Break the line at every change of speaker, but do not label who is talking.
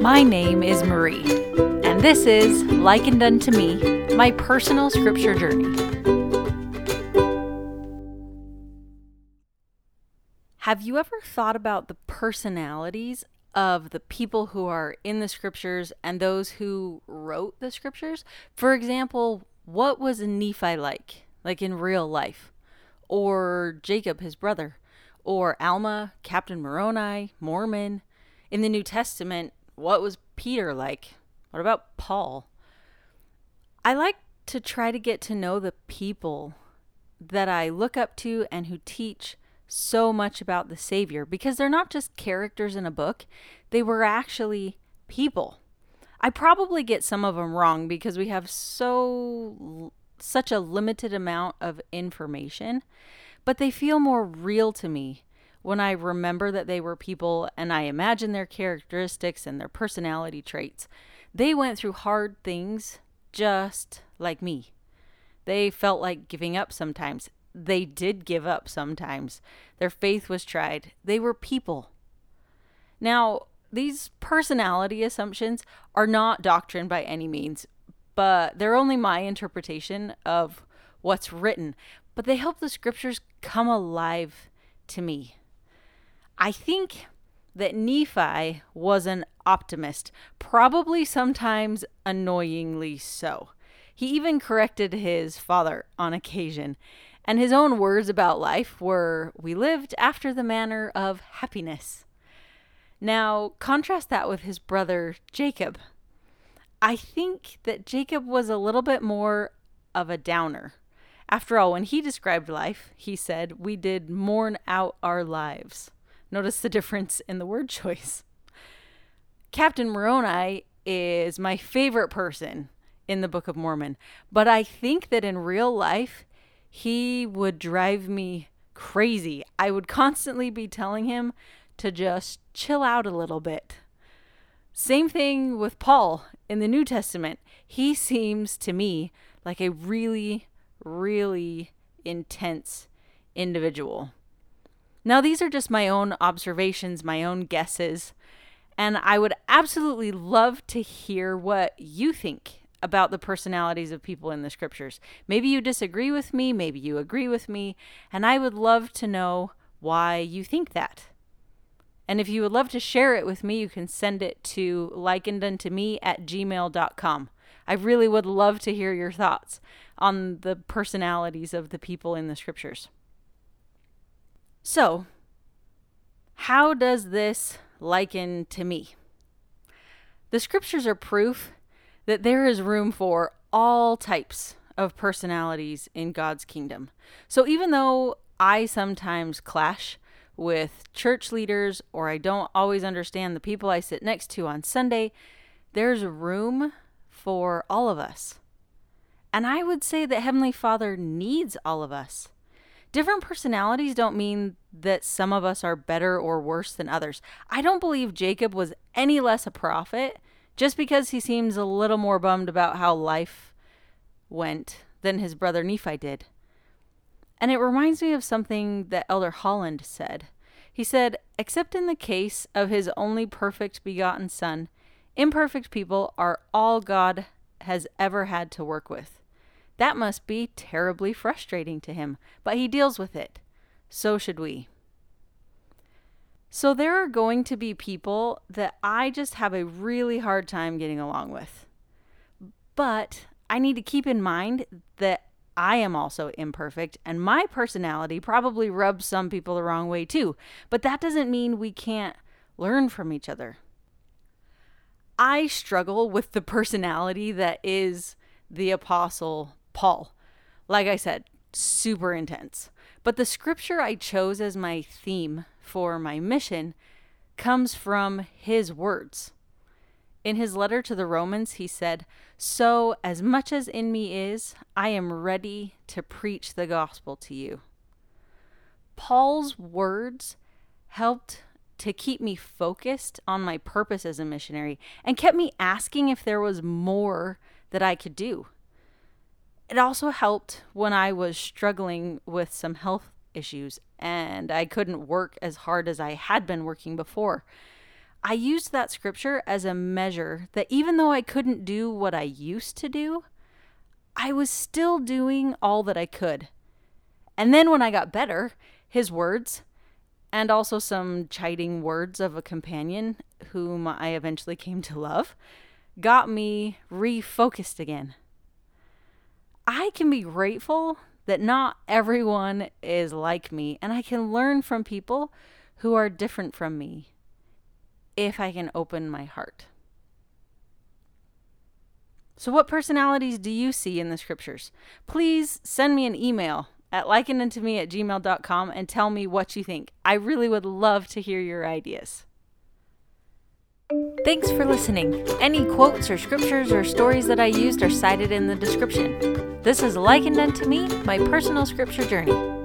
My name is Marie, and this is Likened Unto Me, my personal scripture journey. Have you ever thought about the personalities of the people who are in the scriptures and those who wrote the scriptures? For example, what was Nephi like, like in real life? Or Jacob, his brother? Or Alma, Captain Moroni, Mormon? In the New Testament, what was Peter like? What about Paul? I like to try to get to know the people that I look up to and who teach so much about the Savior because they're not just characters in a book, they were actually people. I probably get some of them wrong because we have so such a limited amount of information, but they feel more real to me when I remember that they were people and I imagine their characteristics and their personality traits. They went through hard things just like me. They felt like giving up sometimes. They did give up sometimes. Their faith was tried. They were people. Now, these personality assumptions are not doctrine by any means, but they're only my interpretation of what's written. But they help the scriptures come alive to me. I think that Nephi was an optimist, probably sometimes annoyingly so. He even corrected his father on occasion, and his own words about life were, We lived after the manner of happiness. Now, contrast that with his brother Jacob. I think that Jacob was a little bit more of a downer. After all, when he described life, he said, We did mourn out our lives. Notice the difference in the word choice. Captain Moroni is my favorite person in the Book of Mormon, but I think that in real life, he would drive me crazy. I would constantly be telling him to just chill out a little bit. Same thing with Paul in the New Testament. He seems to me like a really, really intense individual. Now, these are just my own observations, my own guesses, and I would absolutely love to hear what you think about the personalities of people in the scriptures. Maybe you disagree with me, maybe you agree with me, and I would love to know why you think that. And if you would love to share it with me, you can send it to likenedunto at gmail.com. I really would love to hear your thoughts on the personalities of the people in the scriptures. So, how does this liken to me? The scriptures are proof that there is room for all types of personalities in God's kingdom. So, even though I sometimes clash with church leaders or I don't always understand the people I sit next to on Sunday, there's room for all of us. And I would say that Heavenly Father needs all of us. Different personalities don't mean that some of us are better or worse than others. I don't believe Jacob was any less a prophet just because he seems a little more bummed about how life went than his brother Nephi did. And it reminds me of something that Elder Holland said. He said, Except in the case of his only perfect begotten Son, imperfect people are all God has ever had to work with. That must be terribly frustrating to him, but he deals with it. So should we. So there are going to be people that I just have a really hard time getting along with. But I need to keep in mind that I am also imperfect, and my personality probably rubs some people the wrong way too. But that doesn't mean we can't learn from each other. I struggle with the personality that is the Apostle Paul. Like I said, super intense. But the scripture I chose as my theme for my mission comes from his words. In his letter to the Romans, he said, So, as much as in me is, I am ready to preach the gospel to you. Paul's words helped to keep me focused on my purpose as a missionary and kept me asking if there was more that I could do. It also helped when I was struggling with some health issues and I couldn't work as hard as I had been working before. I used that scripture as a measure that even though I couldn't do what I used to do, I was still doing all that I could. And then when I got better, his words, and also some chiding words of a companion whom I eventually came to love, got me refocused again. I can be grateful that not everyone is like me, and I can learn from people who are different from me if I can open my heart. So, what personalities do you see in the scriptures? Please send me an email at likenedunto at gmail.com and tell me what you think. I really would love to hear your ideas. Thanks for listening. Any quotes or scriptures or stories that I used are cited in the description. This is Likened Unto Me, my personal scripture journey.